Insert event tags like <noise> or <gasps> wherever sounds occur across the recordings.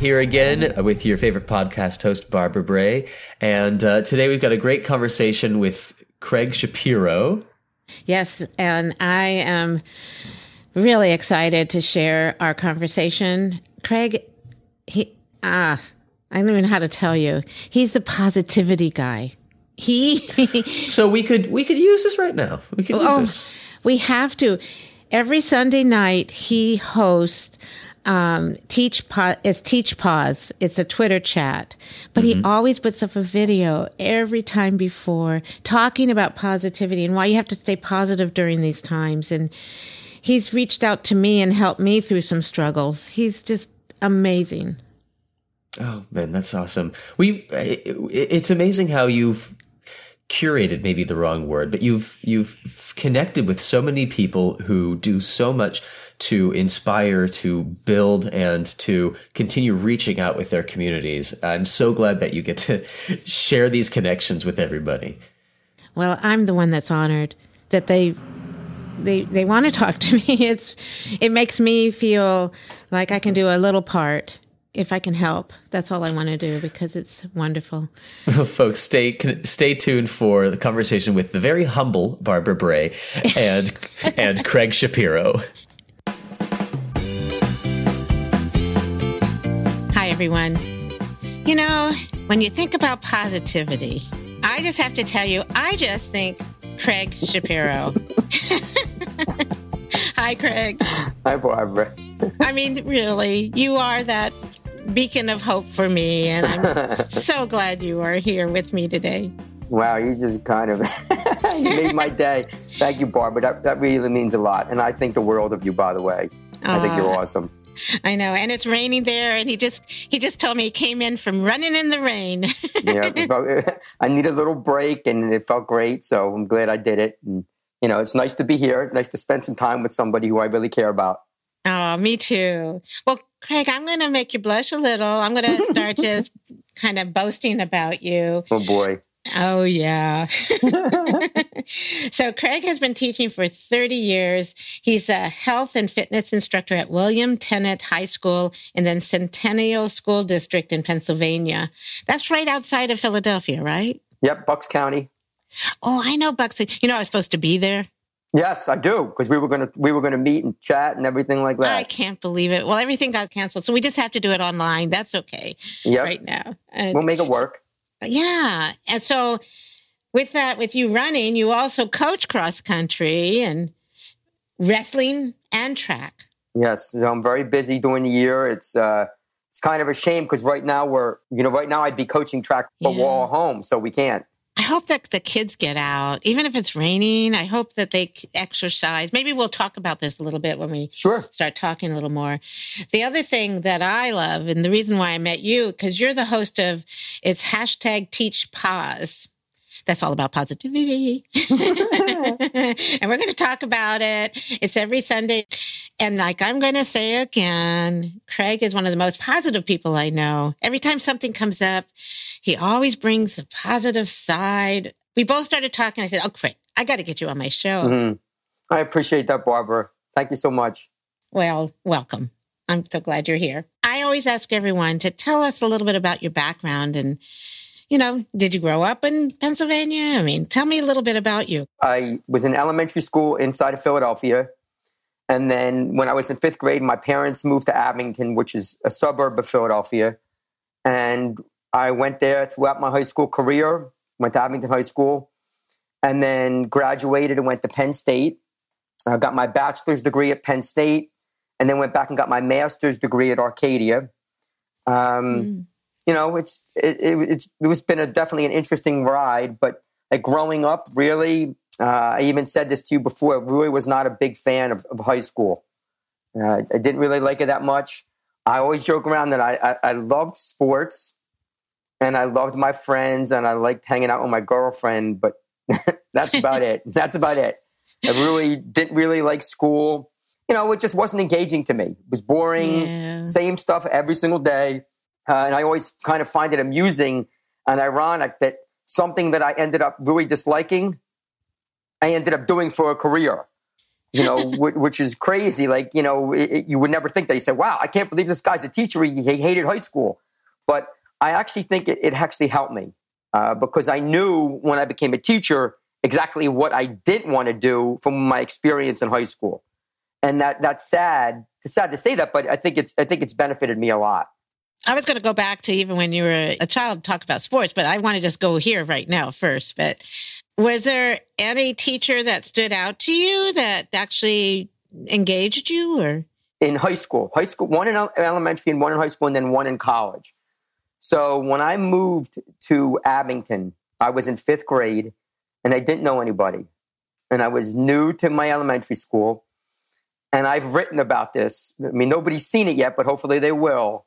here again with your favorite podcast host, Barbara Bray. And uh, today we've got a great conversation with Craig Shapiro. Yes, and I am really excited to share our conversation. Craig, he, ah, I don't even know how to tell you. He's the positivity guy. He. <laughs> so we could we could use this right now. We could use oh, this. We have to. Every Sunday night, he hosts um, TeachPos. It's TeachPos. It's a Twitter chat, but mm-hmm. he always puts up a video every time before talking about positivity and why you have to stay positive during these times. And he's reached out to me and helped me through some struggles. He's just amazing. Oh man, that's awesome. We, it's amazing how you've curated maybe the wrong word, but you've you've connected with so many people who do so much to inspire, to build, and to continue reaching out with their communities. I'm so glad that you get to <laughs> share these connections with everybody. Well, I'm the one that's honored that they they they want to <laughs> talk to me. It's it makes me feel like I can do a little part if I can help. That's all I want to do because it's wonderful. Well, <laughs> Folks, stay stay tuned for the conversation with the very humble Barbara Bray and and Craig Shapiro. Everyone. You know, when you think about positivity, I just have to tell you, I just think Craig Shapiro. <laughs> Hi, Craig. Hi, Barbara. I mean, really, you are that beacon of hope for me, and I'm <laughs> so glad you are here with me today. Wow, you just kind of <laughs> you made my day. Thank you, Barbara. That, that really means a lot. And I think the world of you, by the way. I think you're awesome. I know, and it's raining there. And he just he just told me he came in from running in the rain. yeah, <laughs> I need a little break, and it felt great. So I'm glad I did it. And you know, it's nice to be here. Nice to spend some time with somebody who I really care about. Oh, me too. Well, Craig, I'm going to make you blush a little. I'm going to start <laughs> just kind of boasting about you. Oh boy. Oh, yeah. <laughs> <laughs> so, Craig has been teaching for 30 years. He's a health and fitness instructor at William Tennent High School and then Centennial School District in Pennsylvania. That's right outside of Philadelphia, right? Yep, Bucks County. Oh, I know Bucks. You know, I was supposed to be there. Yes, I do because we were gonna we were gonna meet and chat and everything like that. I can't believe it. Well, everything got canceled, so we just have to do it online. That's okay. Yeah, right now. We'll make it work. Yeah. And so with that, with you running, you also coach cross country and wrestling and track. Yes. So I'm very busy during the year. It's, uh, it's kind of a shame because right now we're, you know, right now I'd be coaching track, but yeah. we're all home, so we can't. I hope that the kids get out, even if it's raining. I hope that they exercise. Maybe we'll talk about this a little bit when we sure. start talking a little more. The other thing that I love, and the reason why I met you, because you're the host of it's hashtag TeachPos. That's all about positivity. <laughs> and we're going to talk about it. It's every Sunday. And like I'm going to say again, Craig is one of the most positive people I know. Every time something comes up, he always brings the positive side. We both started talking. I said, Oh, Craig, I got to get you on my show. Mm-hmm. I appreciate that, Barbara. Thank you so much. Well, welcome. I'm so glad you're here. I always ask everyone to tell us a little bit about your background and you know, did you grow up in Pennsylvania? I mean, tell me a little bit about you. I was in elementary school inside of Philadelphia. And then when I was in fifth grade, my parents moved to Abington, which is a suburb of Philadelphia. And I went there throughout my high school career, went to Abington High School, and then graduated and went to Penn State. I got my bachelor's degree at Penn State, and then went back and got my master's degree at Arcadia. Um, mm you know, it's it, it, it's it was been a definitely an interesting ride. But like growing up, really, uh, I even said this to you before. I really was not a big fan of, of high school. Uh, I didn't really like it that much. I always joke around that I, I, I loved sports and I loved my friends and I liked hanging out with my girlfriend, but <laughs> that's about it. <laughs> That's about it. I really didn't really like school. You know, it just wasn't engaging to me. It was boring, yeah. same stuff every single day. Uh, and I always kind of find it amusing and ironic that something that I ended up really disliking, I ended up doing for a career. you know, <laughs> which is crazy. Like, you know, it, you would never think that. You said, wow, I can't believe this guy's a teacher. He, he hated high school. But I actually think it, it actually helped me uh, because I knew when I became a teacher exactly what I didn't want to do from my experience in high school. And that that's sad. It's sad to say that, but I think it's I think it's benefited me a lot. I was going to go back to even when you were a child, talk about sports, but I want to just go here right now first. But was there any teacher that stood out to you that actually engaged you or? In high school, high school, one in elementary and one in high school, and then one in college. So when I moved to Abington, I was in fifth grade and I didn't know anybody. And I was new to my elementary school. And I've written about this. I mean, nobody's seen it yet, but hopefully they will.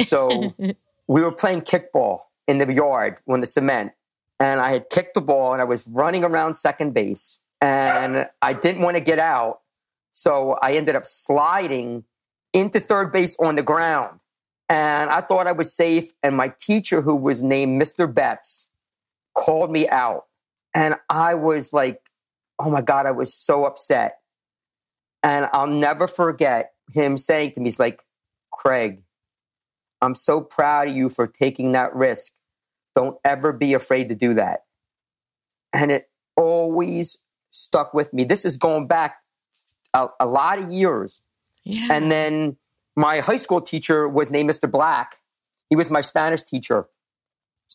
So <laughs> we were playing kickball in the yard on the cement. And I had kicked the ball and I was running around second base. And I didn't want to get out. So I ended up sliding into third base on the ground. And I thought I was safe. And my teacher, who was named Mr. Betts, called me out. And I was like, oh my God, I was so upset. And I'll never forget him saying to me, he's like, Craig, I'm so proud of you for taking that risk. Don't ever be afraid to do that. And it always stuck with me. This is going back a, a lot of years. Yeah. And then my high school teacher was named Mr. Black. He was my Spanish teacher.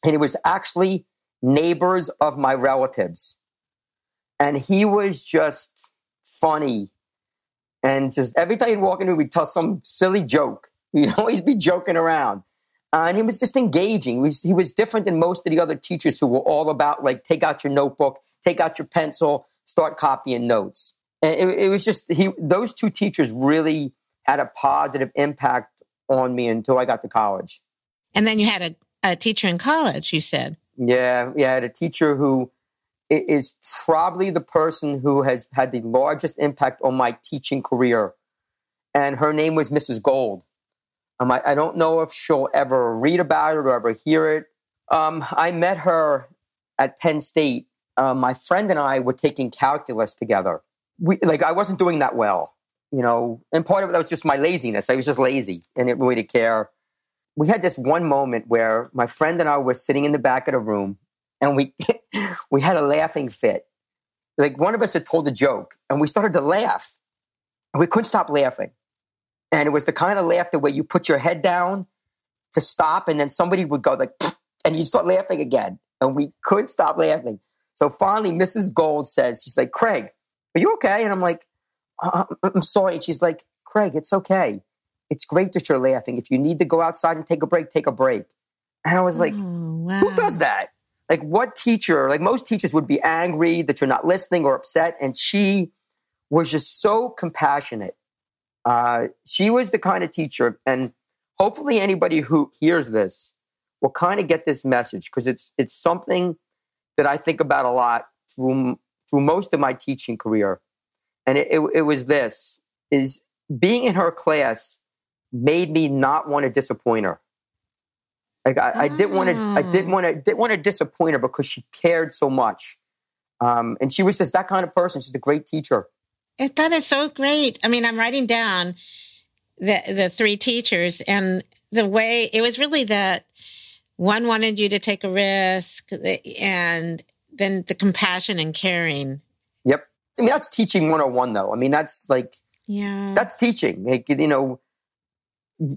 And he was actually neighbors of my relatives. And he was just funny. And just every time he'd walk in, we'd tell some silly joke. <laughs> He'd always be joking around. Uh, and he was just engaging. He was, he was different than most of the other teachers who were all about like, take out your notebook, take out your pencil, start copying notes. And it, it was just, he, those two teachers really had a positive impact on me until I got to college. And then you had a, a teacher in college, you said. Yeah, yeah, I had a teacher who is probably the person who has had the largest impact on my teaching career. And her name was Mrs. Gold. Um, I, I, don't know if she'll ever read about it or ever hear it. Um, I met her at Penn State. Um, my friend and I were taking calculus together. We, like I wasn't doing that well, you know, and part of it was just my laziness. I was just lazy and didn't really care. We had this one moment where my friend and I were sitting in the back of the room, and we <laughs> we had a laughing fit. Like one of us had told a joke, and we started to laugh, and we couldn't stop laughing. And it was the kind of laughter where you put your head down to stop, and then somebody would go like, <laughs> and you start laughing again. And we couldn't stop laughing. So finally, Mrs. Gold says, she's like, Craig, are you okay? And I'm like, uh, uh, I'm sorry. And she's like, Craig, it's okay. It's great that you're laughing. If you need to go outside and take a break, take a break. And I was like, oh, wow. who does that? Like, what teacher? Like, most teachers would be angry that you're not listening or upset. And she was just so compassionate uh, she was the kind of teacher, and hopefully anybody who hears this will kind of get this message because it's it's something that I think about a lot through through most of my teaching career, and it, it, it was this: is being in her class made me not want to disappoint her. Like I, I didn't want to, I didn't want to, didn't want to disappoint her because she cared so much, um, and she was just that kind of person. She's a great teacher. That is so great. I mean, I'm writing down the the three teachers and the way it was really that one wanted you to take a risk and then the compassion and caring. Yep. I mean, that's teaching 101 though. I mean, that's like, yeah, that's teaching. Like, you know,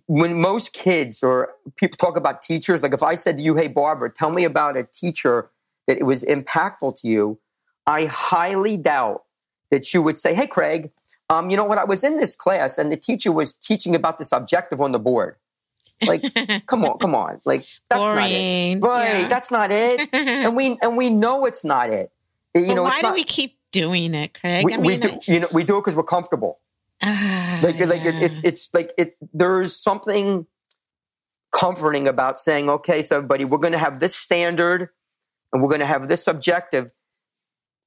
when most kids or people talk about teachers, like if I said to you, Hey, Barbara, tell me about a teacher that it was impactful to you, I highly doubt that you would say, Hey, Craig, um, you know what? I was in this class and the teacher was teaching about this objective on the board. Like, <laughs> come on, come on. Like, that's Boring. not it. Right. Yeah. That's not it. <laughs> and we, and we know it's not it. You but know, why not, do we keep doing it, Craig? We, I mean, we do, you know, we do it because we're comfortable. Uh, like, yeah. like it, it's, it's like it, there's something comforting about saying, okay, so everybody, we're going to have this standard and we're going to have this objective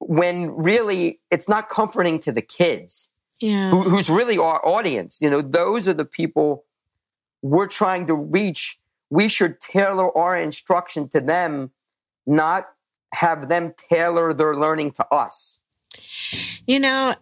when really it's not comforting to the kids yeah. who, who's really our audience. You know those are the people we're trying to reach. We should tailor our instruction to them not have them tailor their learning to us. You know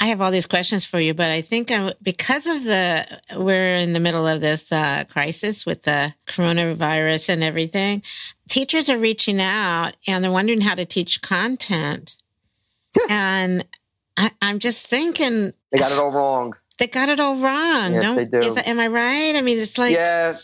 I have all these questions for you, but I think I'm, because of the we're in the middle of this uh, crisis with the coronavirus and everything, teachers are reaching out and they're wondering how to teach content. <laughs> and I, am just thinking they got it all wrong. They got it all wrong. Yes, no, they do. That, am I right? I mean, it's like yeah.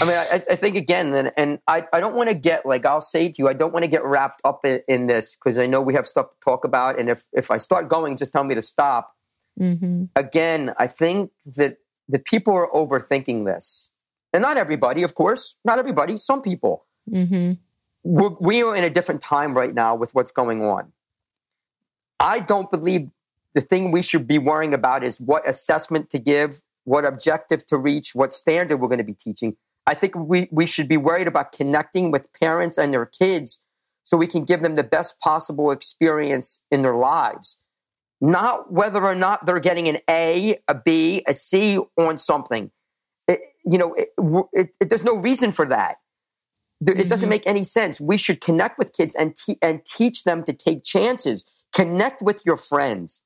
I mean, I, I think again, and, and I, I don't want to get like I'll say to you, I don't want to get wrapped up in, in this because I know we have stuff to talk about, and if if I start going, just tell me to stop. Mm-hmm. Again, I think that the people are overthinking this, and not everybody, of course, not everybody. Some people. Mm-hmm. We're, we are in a different time right now with what's going on. I don't believe the thing we should be worrying about is what assessment to give, what objective to reach, what standard we're going to be teaching. I think we, we should be worried about connecting with parents and their kids so we can give them the best possible experience in their lives. Not whether or not they're getting an A, a B, a C on something. It, you know, it, it, it, there's no reason for that. There, mm-hmm. It doesn't mm-hmm. make any sense. We should connect with kids and, te- and teach them to take chances. Connect with your friends.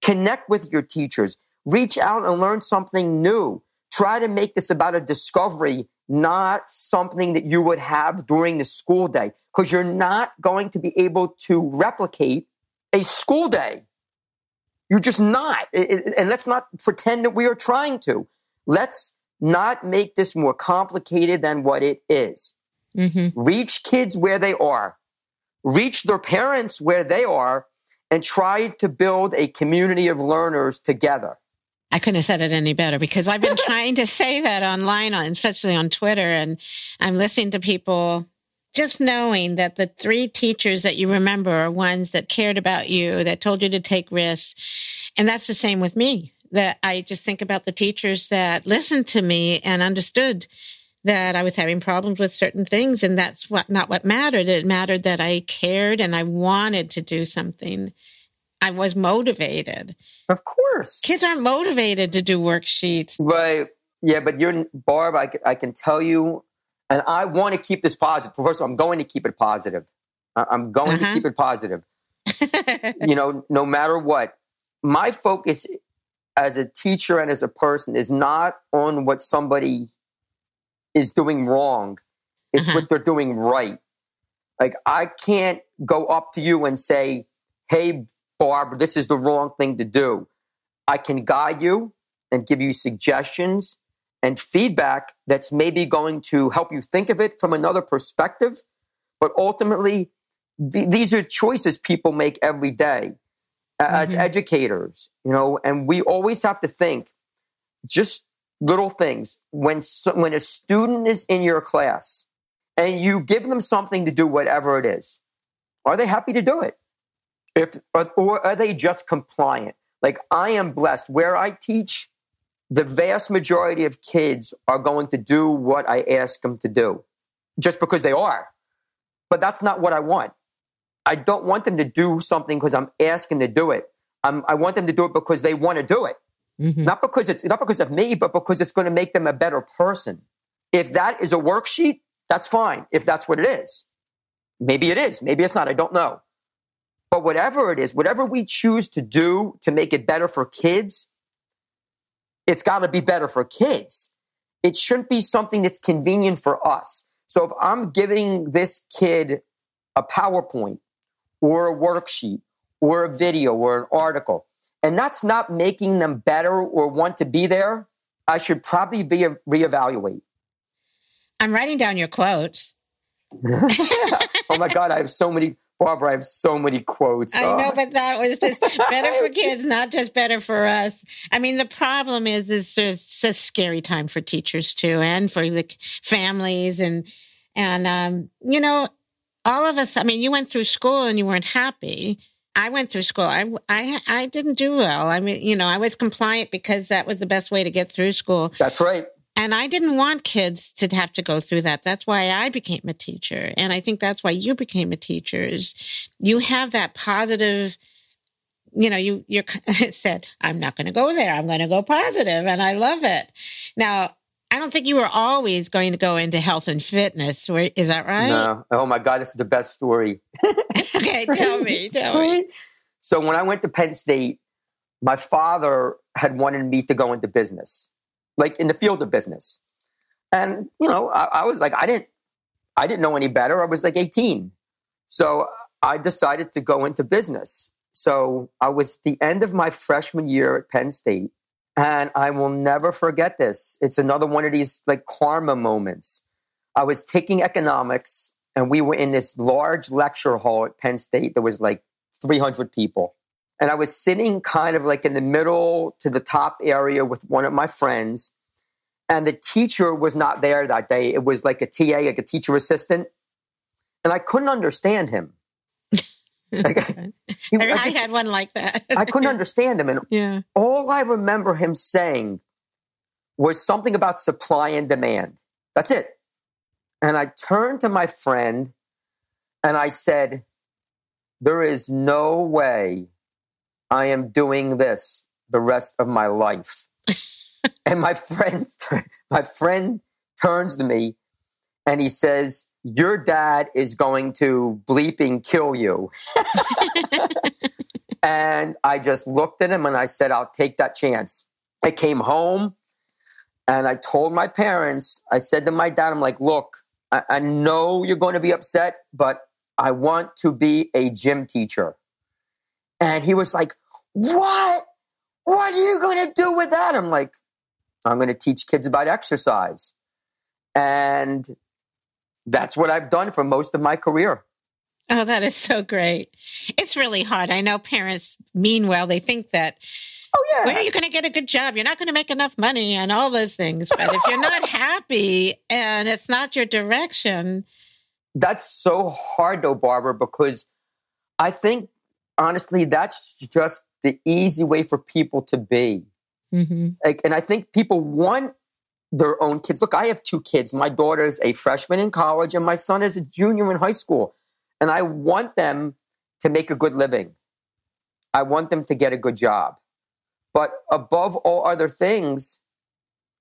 Connect with your teachers. Reach out and learn something new. Try to make this about a discovery not something that you would have during the school day because you're not going to be able to replicate a school day. You're just not. And let's not pretend that we are trying to. Let's not make this more complicated than what it is. Mm-hmm. Reach kids where they are, reach their parents where they are, and try to build a community of learners together. I couldn't have said it any better because I've been <laughs> trying to say that online, uh, especially on Twitter, and I'm listening to people just knowing that the three teachers that you remember are ones that cared about you, that told you to take risks. And that's the same with me. That I just think about the teachers that listened to me and understood that I was having problems with certain things. And that's what, not what mattered. It mattered that I cared and I wanted to do something. I was motivated. Of course. Kids aren't motivated to do worksheets. Right. Yeah, but you're, Barb, I, I can tell you, and I want to keep this positive. First of all, I'm going to keep it positive. I'm going uh-huh. to keep it positive. <laughs> you know, no matter what, my focus as a teacher and as a person is not on what somebody is doing wrong. It's uh-huh. what they're doing right. Like I can't go up to you and say, "Hey, Barb, this is the wrong thing to do. I can guide you and give you suggestions and feedback that's maybe going to help you think of it from another perspective. But ultimately, th- these are choices people make every day mm-hmm. as educators, you know, and we always have to think just little things. When, so, when a student is in your class and you give them something to do, whatever it is, are they happy to do it? If or, are they just compliant? Like I am blessed where I teach, the vast majority of kids are going to do what I ask them to do, just because they are. But that's not what I want. I don't want them to do something because I'm asking to do it. I'm, i want them to do it because they want to do it, mm-hmm. not because it's not because of me, but because it's going to make them a better person. If that is a worksheet, that's fine. If that's what it is, maybe it is. Maybe it's not. I don't know. But whatever it is, whatever we choose to do to make it better for kids, it's got to be better for kids. It shouldn't be something that's convenient for us. So if I'm giving this kid a PowerPoint or a worksheet or a video or an article, and that's not making them better or want to be there, I should probably be reevaluate. I'm writing down your quotes. <laughs> oh my God, I have so many Barbara, I have so many quotes. I know, but that was just better for <laughs> kids, not just better for us. I mean, the problem is, is it's a scary time for teachers too, and for the families, and and um, you know, all of us. I mean, you went through school and you weren't happy. I went through school. I, I, I didn't do well. I mean, you know, I was compliant because that was the best way to get through school. That's right. And I didn't want kids to have to go through that. That's why I became a teacher. And I think that's why you became a teacher is you have that positive, you know, you, you <laughs> said, I'm not going to go there. I'm going to go positive, And I love it. Now, I don't think you were always going to go into health and fitness. Is that right? No. Oh my God, this is the best story. <laughs> okay, tell me, <laughs> tell me. So when I went to Penn State, my father had wanted me to go into business, like in the field of business. And, you know, I, I was like, I didn't, I didn't know any better. I was like 18. So I decided to go into business. So I was the end of my freshman year at Penn State. And I will never forget this. It's another one of these like karma moments. I was taking economics and we were in this large lecture hall at Penn State. There was like 300 people. And I was sitting kind of like in the middle to the top area with one of my friends. And the teacher was not there that day. It was like a TA, like a teacher assistant. And I couldn't understand him. <laughs> Like, <laughs> he, I, I, just, had one like that. I couldn't <laughs> understand him. And yeah. all I remember him saying was something about supply and demand. That's it. And I turned to my friend and I said, There is no way I am doing this the rest of my life. <laughs> and my friend, <laughs> my friend turns to me and he says, Your dad is going to bleeping kill you. <laughs> and I just looked at him and I said, I'll take that chance. I came home and I told my parents, I said to my dad, I'm like, look, I, I know you're going to be upset, but I want to be a gym teacher. And he was like, What? What are you going to do with that? I'm like, I'm going to teach kids about exercise. And that's what I've done for most of my career. Oh, that is so great. It's really hard. I know parents mean well. They think that Oh yeah. Where are you going to get a good job? You're not going to make enough money and all those things. But if you're not happy and it's not your direction, that's so hard though, Barbara, because I think honestly that's just the easy way for people to be. Mm-hmm. Like, and I think people want their own kids. Look, I have two kids. My daughter is a freshman in college, and my son is a junior in high school. And I want them to make a good living. I want them to get a good job. But above all other things,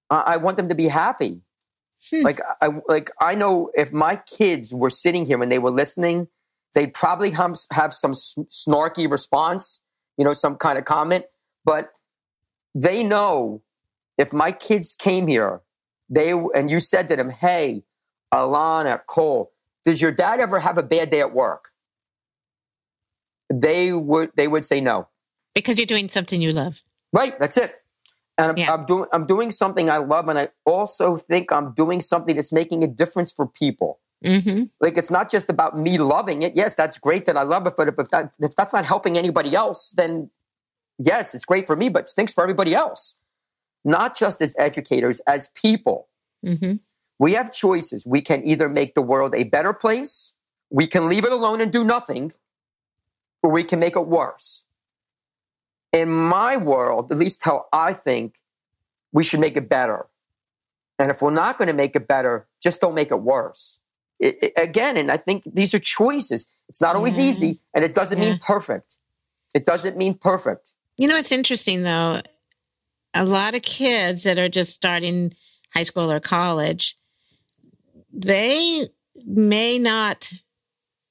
I want them to be happy. Hmm. Like I like I know if my kids were sitting here and they were listening, they'd probably have, have some snarky response, you know, some kind of comment. But they know if my kids came here, they and you said to them, "Hey, Alana, Cole, does your dad ever have a bad day at work?" They would they would say no because you're doing something you love. Right. That's it. And I'm, yeah. I'm, doing I'm doing something I love, and I also think I'm doing something that's making a difference for people. Mm-hmm. Like it's not just about me loving it. Yes, that's great that I love it, but if that if that's not helping anybody else, then yes, it's great for me, but stinks for everybody else. Not just as educators, as people. Mm-hmm. We have choices. We can either make the world a better place, we can leave it alone and do nothing, or we can make it worse in my world, at least how I think, we should make it better. And if we're not going to make it better, just don't make it worse. It, it, again, and I think these are choices. It's not always yeah. easy, and it doesn't yeah. mean perfect. It doesn't mean perfect. You know, it's interesting though. A lot of kids that are just starting high school or college, they may not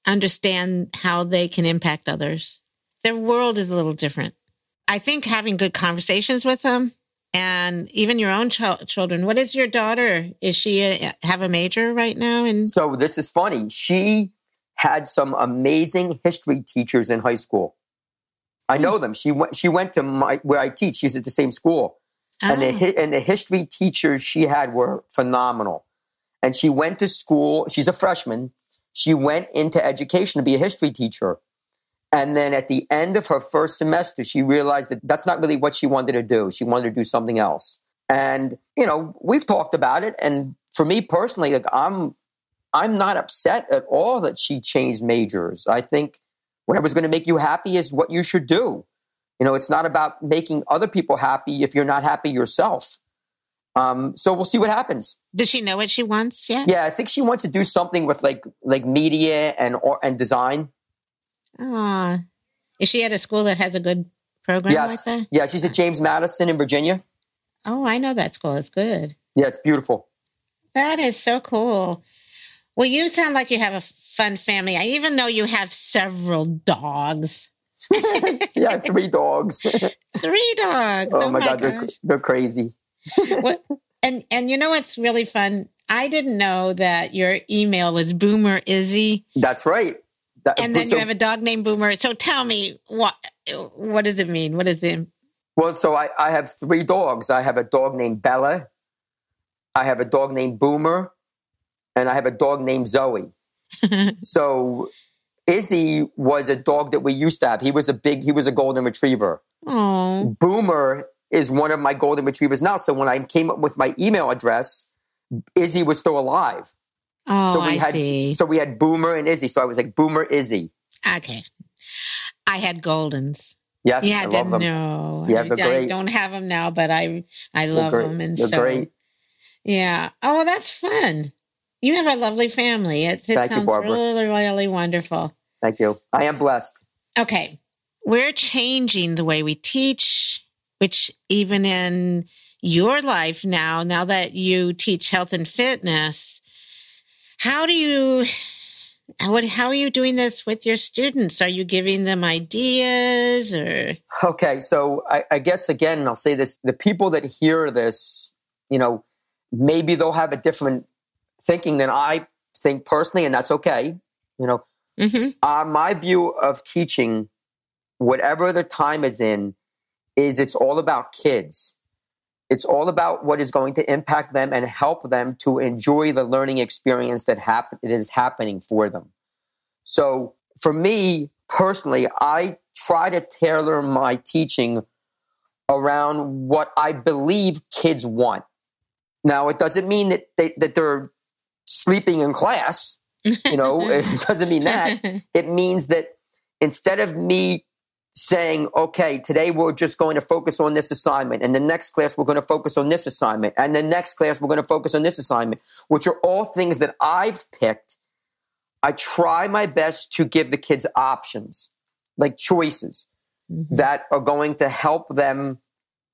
understand how they can impact others. Their world is a little different. I think having good conversations with them and even your own ch- children. What is your daughter? Is she a, have a major right now? And so this is funny. She had some amazing history teachers in high school. I know hmm. them. She went. She went to my where I teach. She's at the same school, oh. and the oh. and the history teachers she had were phenomenal. And she went to school. She's a freshman. She went into education to be a history teacher. And then at the end of her first semester, she realized that that's not really what she wanted to do. She wanted to do something else. And, you know, we've talked about it. And for me personally, like I'm I'm not upset at all that she changed majors. I think whatever's going to make you happy is what you should do. You know, it's not about making other people happy if you're not happy yourself. Um, so we'll see what happens. Does she know what she wants yet? Yeah, I think she wants to do something with like like media and or, and design. Ah, is she at a school that has a good program yes. like that? Yeah, she's at James Madison in Virginia. Oh, I know that school. It's good. Yeah, it's beautiful. That is so cool. Well, you sound like you have a fun family. I even know you have several dogs. <laughs> yeah, three dogs. <laughs> Three dogs. oh, my god, they're, they're crazy. <laughs> What- and and you know what's really fun? I didn't know that your email was Boomer Izzy, That's right. That- and then so- you have a dog named Boomer. So tell me what what does it mean? What is it? Well, so I, I have three dogs. I have a dog named Bella, I have a dog named Boomer, and I have a dog named Zoe. <laughs> so Izzy was a dog that we used to have. He was a big, he was a golden retriever. Oh, Boomer is one of my golden retrievers now. So when I came up with my email address, Izzy was still alive. Oh, so we I had see. so we had Boomer and Izzy. So I was like Boomer Izzy. okay, I had Goldens. Yes, Yeah, I love them. No, Yeah, I, I don't have them now, but I I love them, and They're so great. yeah. Oh, that's fun. You have a lovely family. It, it Thank you, sounds Barbara. really, really wonderful. Thank you. I am blessed. Okay. We're changing the way we teach, which even in your life now, now that you teach health and fitness, how do you what how are you doing this with your students? Are you giving them ideas or Okay, so I, I guess again, and I'll say this: the people that hear this, you know, maybe they'll have a different thinking than I think personally, and that's okay. You know, Mhm. uh, my view of teaching, whatever the time is in, is it's all about kids. It's all about what is going to impact them and help them to enjoy the learning experience that happen it is happening for them. So for me personally, I try to tailor my teaching around what I believe kids want. Now, it doesn't mean that they, that they're sleeping in class. You know, <laughs> it doesn't mean that <laughs> it means that instead of me saying, okay, today we're just going to focus on this assignment, and the next class we're going to focus on this assignment, and the next class we're going to focus on this assignment, which are all things that I've picked, I try my best to give the kids options, like choices Mhm. that are going to help them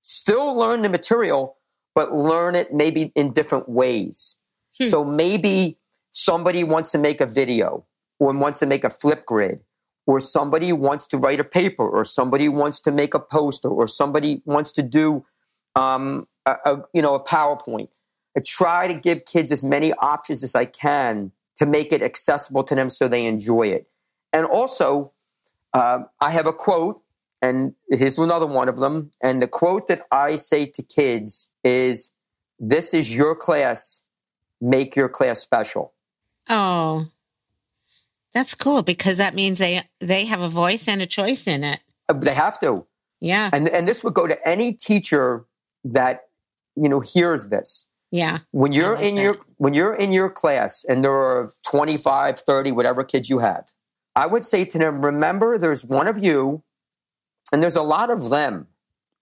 still learn the material, but learn it maybe in different ways. Hmm. So maybe somebody wants to make a video or wants to make a Flipgrid or somebody wants to write a paper or somebody wants to make a poster or somebody wants to do um, a, a, you know a powerpoint. I try to give kids as many options as i can to make it accessible to them so they enjoy it. And also um, i have a quote and here's another one of them and the quote that i say to kids is this is your class. Make your class special. Oh. That's cool because that means they they have a voice and a choice in it. Uh, they have to Yeah. and and this would go to any teacher that you know hears this Yeah. when you're like in your when you're in your class and there are 25 30 whatever kids you have i would say to them remember there's one of you and there's a lot of them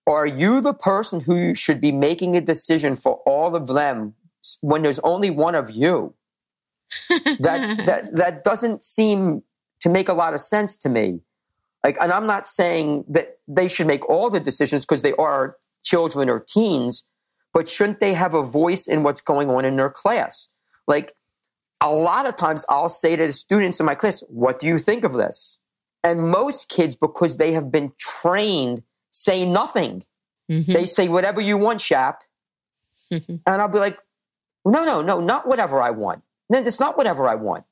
are you the person who should be making a decision for all of them when there's only one of you that that <laughs> that doesn't seem to make a lot of sense to me. Like and i'm not saying that they should make all the decisions because they are children or teens but shouldn't they have a voice in what's going on in their class? Like a lot of times i'll say to the students in my class what do you think of this? And most kids because they have been trained say nothing. Mhm. they say whatever you want shap. <laughs> And I'll be like, no, no, no, not whatever I want. No, it's not whatever I want.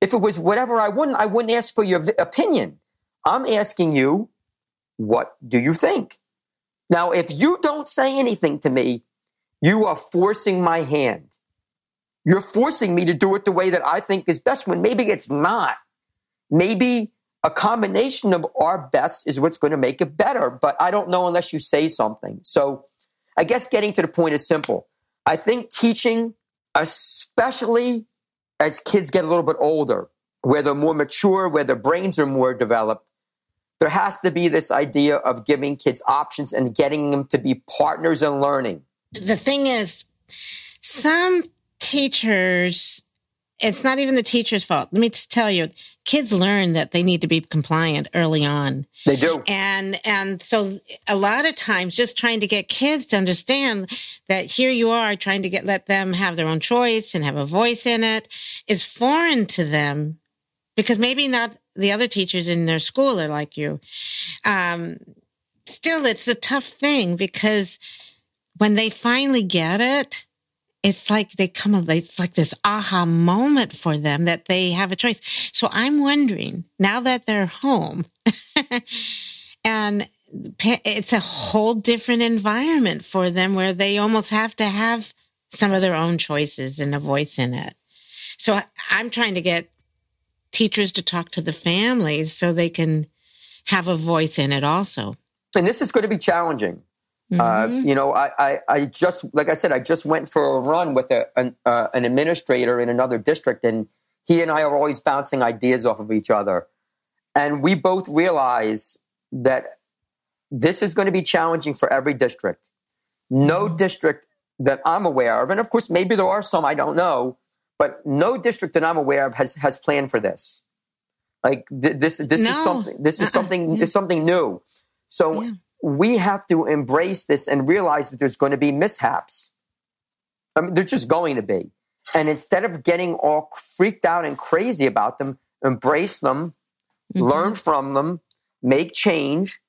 If it was whatever I want, I wouldn't ask for your opinion. I'm asking you, what do you think? Now, if you don't say anything to me, you are forcing my hand. You're forcing me to do it the way that I think is best when maybe it's not. Maybe a combination of our best is what's going to make it better, but I don't know unless you say something. So, I guess getting to the point is simple. I think teaching, especially as kids get a little bit older, where they're more mature, where their brains are more developed, there has to be this idea of giving kids options and getting them to be partners in learning. the thing is, some teachers, it's not even the teacher's fault. Let me just tell you, kids learn that they need to be compliant early on. They do. And and so a lot of times just trying to get kids to understand that here you are trying to get let them have their own choice and have a voice in it is foreign to them because maybe not the other teachers in their school are like you. Um, still, it's a tough thing because when they finally get it, it's like they come, it's like this aha moment for them that they have a choice. So I'm wondering now that they're home <laughs> and it's a whole different environment for them where they almost have to have some of their own choices and a voice in it. So I'm trying to get teachers to talk to the families so they can have a voice in it also. And this is going to be challenging. Uh, mm-hmm. Uh, you know, I, I, I, just, like I said, I just went for a run with a, an, uh, an administrator in another district, and he and I are always bouncing ideas off of each other. And we both realize that this is going to be challenging for every district. No mm-hmm. district that I'm aware of, and of course, maybe there are some I don't know, but no district that I'm aware of has, has planned for this. Like th- this, this no. is something. This is uh-uh. something. Is something new. So yeah. We have to embrace this and realize that there's going to be mishaps. I mean, there's just going to be. And instead of getting all freaked out and crazy about them, embrace them, mm-hmm. learn from them, make change,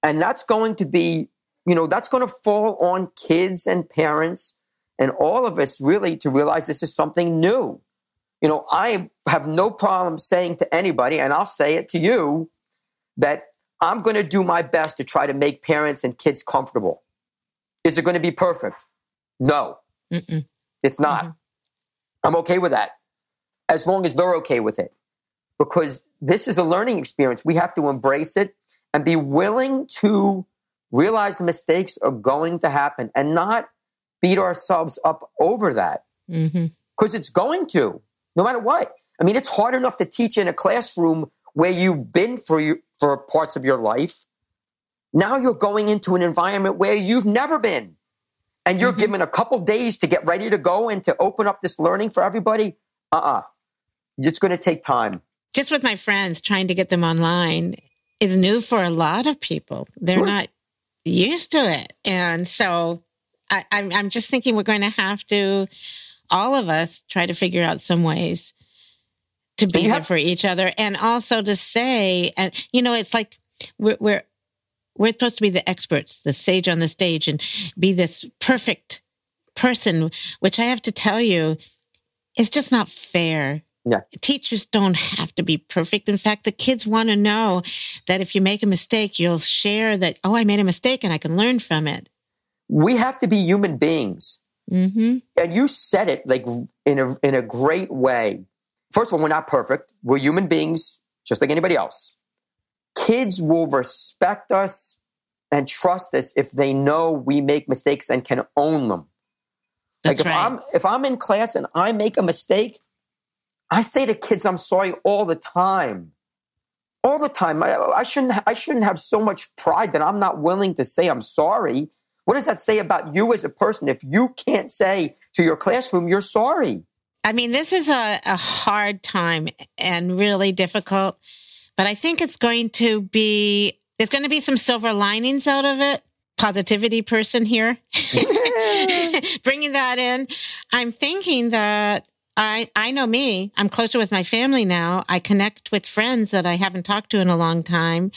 and that's going to be, you know, that's going to fall on kids and parents and all of us really to realize this is something new. You know, I have no problem saying to anybody, and I'll say it to you, that I'm going to do my best to try to make parents and kids comfortable. Is it going to be perfect? No, Mm-mm. it's not. Mm-hmm. I'm okay with that as long as they're okay with it because this is a learning experience. We have to embrace it and be willing to realize mistakes are going to happen and not beat ourselves up over that because mm-hmm. it's going to, no matter what. I mean, it's hard enough to teach in a classroom where you've been for you, for parts of your life. Now you're going into an environment where you've never been, and you're mm-hmm. given a couple days to get ready to go and to open up this learning for everybody. Uh uh-uh. uh It's going to take time. Just with my friends, trying to get them online is new for a lot of people. They're sure. not used to it. And so I, I'm, I'm just thinking we're going to have to, all of us, try to figure out some ways to be there for each other and also to say, and you know, it's like we're, we're, we're supposed to be the experts, the sage on the stage and be this perfect person, which I have to tell you is just not fair. Yeah. Teachers don't have to be perfect. In fact, the kids want to know that if you make a mistake, you'll share that, oh, I made a mistake and I can learn from it we have to be human beings. Mm-hmm. And you said it like in a, in a great way. First of all, we're not perfect. We're human beings, just like anybody else. Kids will respect us and trust us if they know we make mistakes and can own them. That's like if right. I'm if I'm in class and I make a mistake, I say to kids, "I'm sorry" all the time, all the time. I, I shouldn't I shouldn't have so much pride that I'm not willing to say I'm sorry what does that say about you as a person if you can't say to your classroom, you're sorry? I mean, this is a, a hard time and really difficult, but I think it's going to be, there's going to be some silver linings out of it. Positivity person here, <laughs> bringing that in. I'm thinking that I, I know me. I'm closer with my family now. I connect with friends that I haven't talked to in a long time.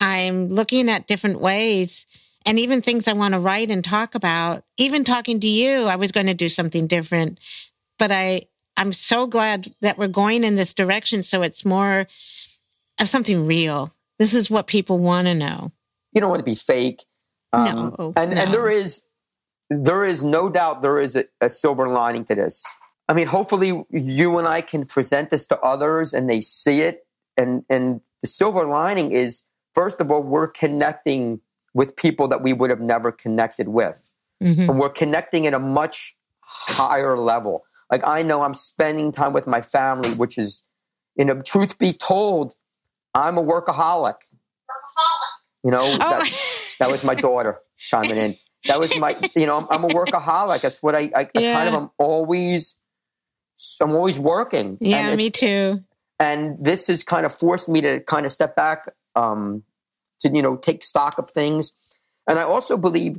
I'm looking at different ways and even things I want to write and talk about. Even talking to you, I was going to do something different, but I I'm so glad that we're going in this direction. So it's more of something real. This is what people want to know. You don't want to be fake. Um, no, and no. and there is there is no doubt there is a, a silver lining to this. I mean, hopefully you and I can present this to others and they see it. And and the silver lining is first of all, we're connecting with people that we would have never connected with. Mm-hmm. And we're connecting at a much higher level. Like I know I'm spending time with my family, which is, you know, truth be told, I'm a workaholic. Workaholic. You know, oh. that, <laughs> that, was my daughter chiming in. That was my, you know, I'm, I'm a workaholic. That's what I, I, yeah. I, kind of, I'm always, I'm always working. Yeah, me too. And this has kind of forced me to kind of step back um, to you know take stock of things. And I also believe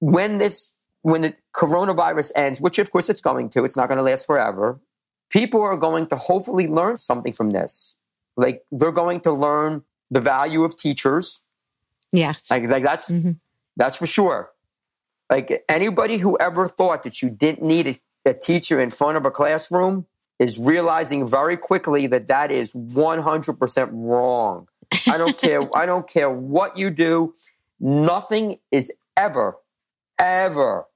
when this when the coronavirus ends, which of course it's going to, it's not going to last forever. People are going to hopefully learn something from this. Like they're going to learn the value of teachers. Yes. Like, like that's Mhm. that's for sure. Like anybody who ever thought that you didn't need a, a teacher in front of a classroom is realizing very quickly that that is 100% wrong. I don't <laughs> care. I don't care what you do. Nothing is ever, ever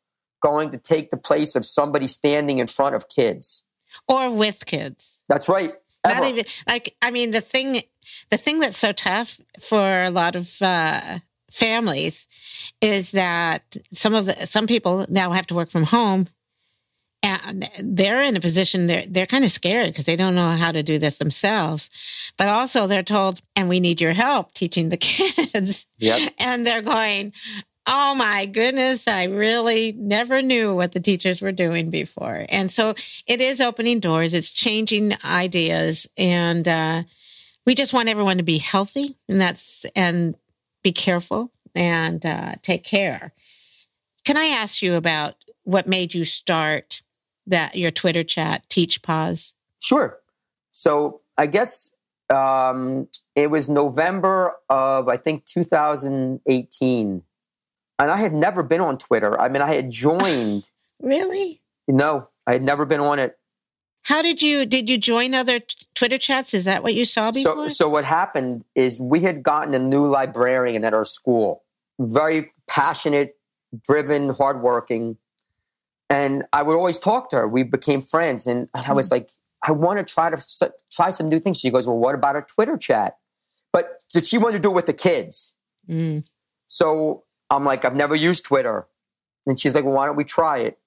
going to take the place of somebody standing in front of kids. or with kids. That's right. Ever. Not even like I mean the thing the thing that's so tough for a lot of uh, families is that some of the some people now have to work from home and they're in a position they're they're kind of scared because they don't know how to do this themselves but also they're told and we need your help teaching the <laughs> kids Yep. and they're going oh my goodness i really never knew what the teachers were doing before. And so it is opening doors it's changing ideas and uh, we just want everyone to be healthy and that's and be careful and uh, take care. Can i ask you about what made you start that your twitter chat TeachPos? Sure. So I guess um, it was November of I think 2018, and I had never been on Twitter. I mean, I had joined. <laughs> really no, I had never been on it. how did you did you join other t- twitter chats is that what you saw before So, so what happened is we had gotten a new librarian at our school, very passionate, driven, hardworking, and I would always talk to her. We became friends, and I was like, I want to try to try some new things. She goes, Well, what about a Twitter chat? But did she wanted to do it with the kids. Mm. So I'm like, I've never used Twitter. And she's like, well, why don't we try it?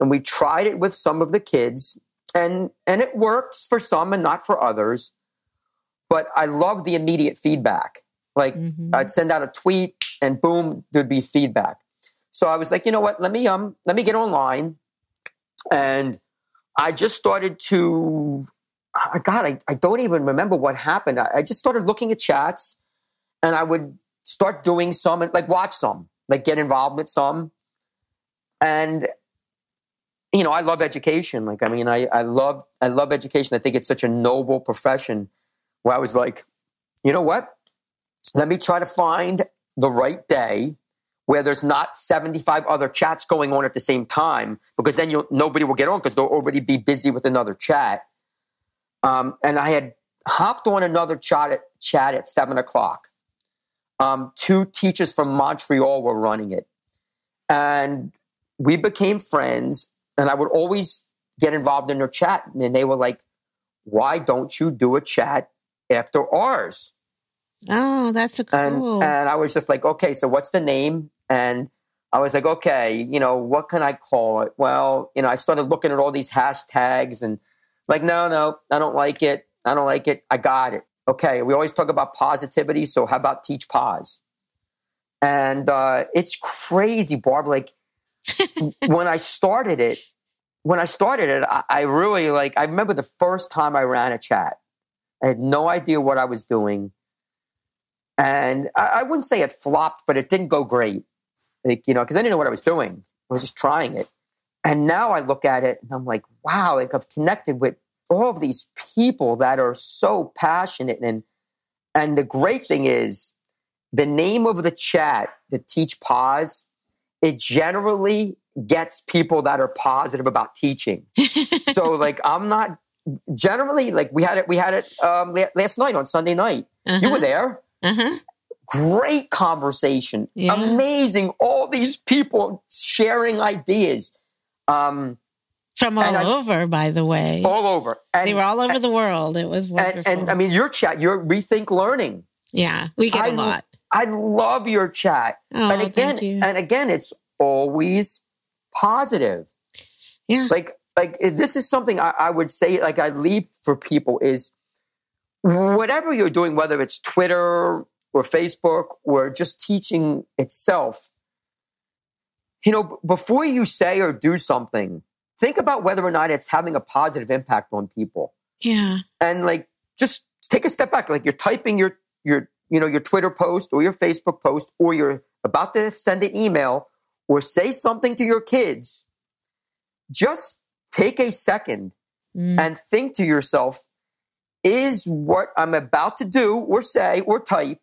And we tried it with some of the kids, and and it works for some and not for others. But I love the immediate feedback. Like Mhm. I'd send out a tweet and boom, there'd be feedback. So I was like, you know what? Let me um let me get online. And I just started to God, I, I don't even remember what happened. I, I just started looking at chats and I would start doing some like watch some, like get involved with some. And you know, I love education. Like, I mean, I, I love I love education. I think it's such a noble profession where I was like, you know what? Let me try to find the right day where there's not 75 other chats going on at the same time, because then you'll, nobody will get on because they'll already be busy with another chat. Um, and I had hopped on another chat at, chat at seven o'clock. Um, two teachers from Montreal were running it. And we became friends, and I would always get involved in their chat. And they were like, Why don't you do a chat after ours? oh that's a and cool and I was just like, okay, so what's the name? And I was like, okay, you know, what can I call it? Well, you know, I started looking at all these hashtags and like, no, no, I don't like it. I don't like it. I got it. Okay, we always talk about positivity, so how about TeachPos? And uh, it's crazy, Barb. Like <laughs> when I started it, when I started it, I, I really like. I remember the first time I ran a chat. I had no idea what I was doing and I, I wouldn't say it flopped, but it didn't go great. Like you know, because I didn't know what I was doing. I was just trying it, and now I look at it and I'm like, wow! Like I've connected with all of these people that are so passionate, and and the great thing is, the name of the chat, the TeachPos, it generally gets people that are positive about teaching. <laughs> so like I'm not generally like we had it we had it um, last night on Sunday night. You were there uh-huh. great conversation Yeah. amazing all these people sharing ideas um, from all I- over by the way. All over. And, they were all over the world. It was wonderful and i mean your chat your rethink learning. Yeah we get a I- lot. I love your chat. Oh, and again and again it's always positive. Yeah. Like like this is something I, I would say like i leave for people is whatever you're doing whether it's twitter or facebook or just teaching itself you know before you say or do something think about whether or not it's having a positive impact on people yeah and like just take a step back like you're typing your your you know your twitter post or your facebook post or you're about to send an email or say something to your kids just take a second Mm. and think to yourself is what I'm about to do or say or type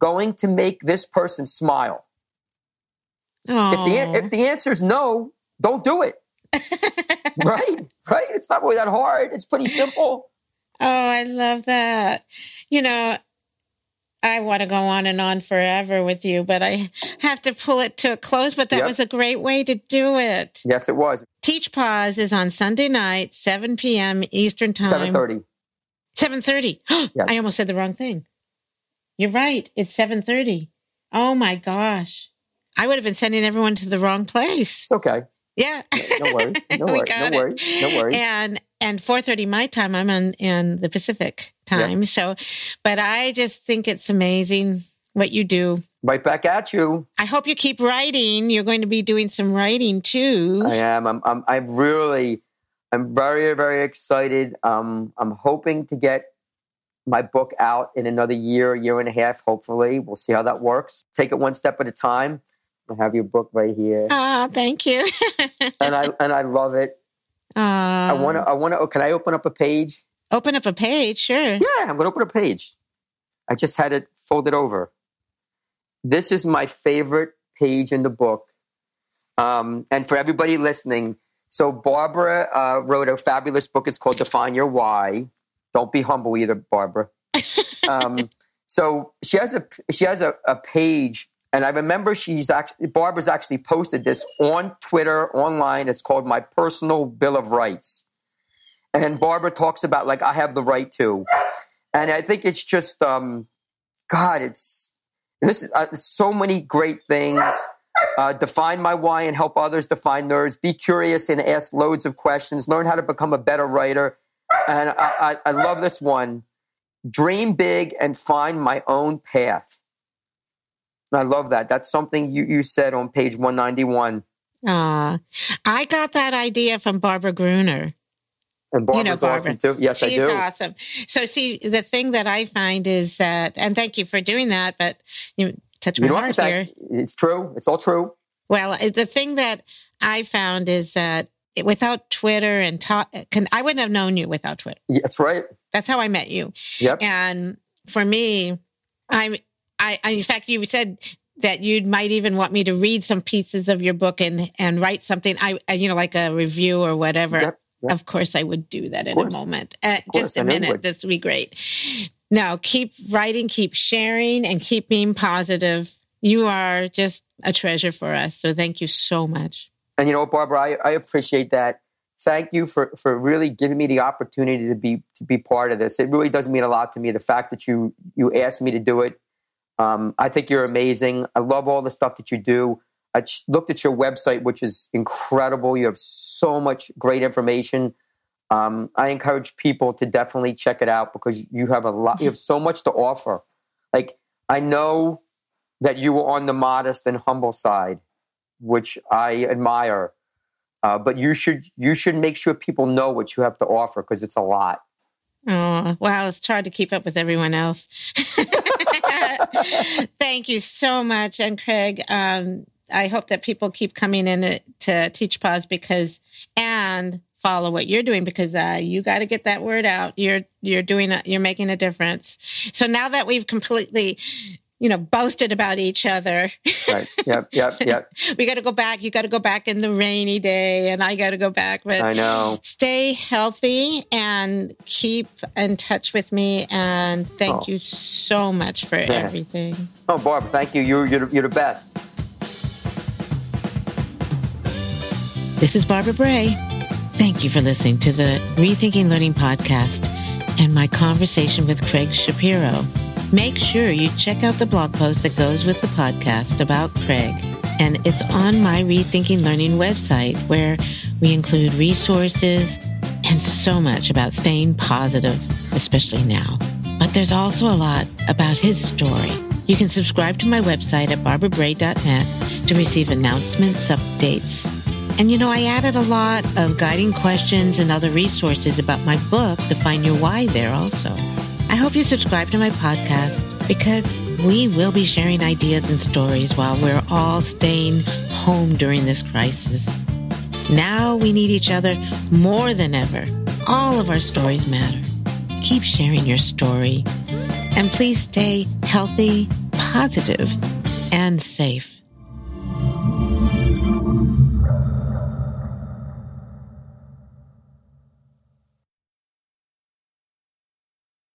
going to make this person smile? If the if the answer is no, don't do it. <laughs> right? Right? It's not really that hard. It's pretty simple. Oh, I love that. You know, I want to go on and on forever with you, but I have to pull it to a close. But that Yep. was a great way to do it. Yes, it was. TeachPos is on Sunday night, 7 p.m. Eastern Time. Seven thirty. 7.30. <gasps> Yes. I almost said the wrong thing. You're right. It's 7.30. Oh my gosh. I would have been sending everyone to the wrong place. It's okay. Yeah. No worries. <laughs> No worries. No it. worries. No worries. And and 4:30 my time I'm on in the Pacific time. So but I just think it's amazing what you do. Right back at you. I hope you keep writing. You're going to be doing some writing too. I am. I'm. I'm. I'm really. I'm very, very excited. Um, I'm hoping to get my book out in another year, year and a half. Hopefully, we'll see how that works. Take it one step at a time. I have your book right here, Ah, thank you. <laughs> and I and I love it. Ah, I want to. I want to. Can I open up a page? open up a page, sure. Yeah, I'm going to open a page. I just had it folded over. This is my favorite page in the book. Um, and for everybody listening, so Barbara uh, wrote a fabulous book. It's called Define Your Why. Don't be humble either, Barbara. <laughs> um, so she has a she has a, a page, and I remember she's actually Barbara's actually posted this on Twitter online. It's called My Personal Bill of Rights, and Barbara talks about like I have the right to, and I think it's just um, God, it's this is uh, so many great things. Uh, define my why and help others define theirs. Be curious and ask loads of questions. Learn how to become a better writer. And I, I, I love this one. Dream big and find my own path. I love that. That's something you, you said on page 191. Ah, I got that idea from Barbara Gruener. And Barbara's know Barbara. awesome too. Yes, I do. She's awesome. So, see, the thing that I find is that, and thank you for doing that, but you touch my You heart here. It's true. It's all true. Well, uh, the thing that I found is that without Twitter and talk, can, I wouldn't have known you without Twitter. That's right. That's how I met you. Yep. And for me, I'm, I, I, in fact, you said that you might even want me to read some pieces of your book and, and write something, I, you know, like a review or whatever. Yep. Yep. Of course, I would do that in a moment. Uh, just a I know you minute. This would be great. Now, keep writing, keep sharing, and keep being positive. You are just a treasure for us. So thank you so much. And you know Barbara, I, I appreciate that. Thank you for, for really giving me the opportunity to be to be part of this. It really does mean a lot to me. The fact that you you asked me to do it, um, I think you're amazing. I love all the stuff that you do. I looked at your website, which is incredible. You have so much great information. Um, I encourage people to definitely check it out because you have a lot. You have so much to offer. Like I know that you were on the modest and humble side, which I admire. Uh, but you should you should make sure people know what you have to offer because it's a lot. Oh, well, it's hard to keep up with everyone else. <laughs> <laughs> Thank you so much. And Craig, um, I hope that people keep coming in to, TeachPos because, and follow what you're doing because uh, you got to get that word out. You're, you're doing, a, you're making a difference. So now that we've completely, you know, boasted about each other, Right? Yep. Yep. <laughs> Yep. we got to go back. You got to go back in the rainy day and I got to go back. But I know. stay healthy and keep in touch with me. And thank Oh. you so much for everything. Oh, Barb, thank you. You're you're, you're the best. This is Barbara Bray. Thank you for listening to the Rethinking Learning podcast and my conversation with Craig Shapiro. Make sure you check out the blog post that goes with the podcast about Craig. And it's on my Rethinking Learning website where we include resources and so much about staying positive, especially now. But there's also a lot about his story. You can subscribe to my website at barbarabray.net to receive announcements, updates, and you know, I added a lot of guiding questions and other resources about my book, Define Your Why, there also. I hope you subscribe to my podcast because we will be sharing ideas and stories while we're all staying home during this crisis. Now we need each other more than ever. All of our stories matter. keep sharing your story. And please stay healthy, positive, and safe.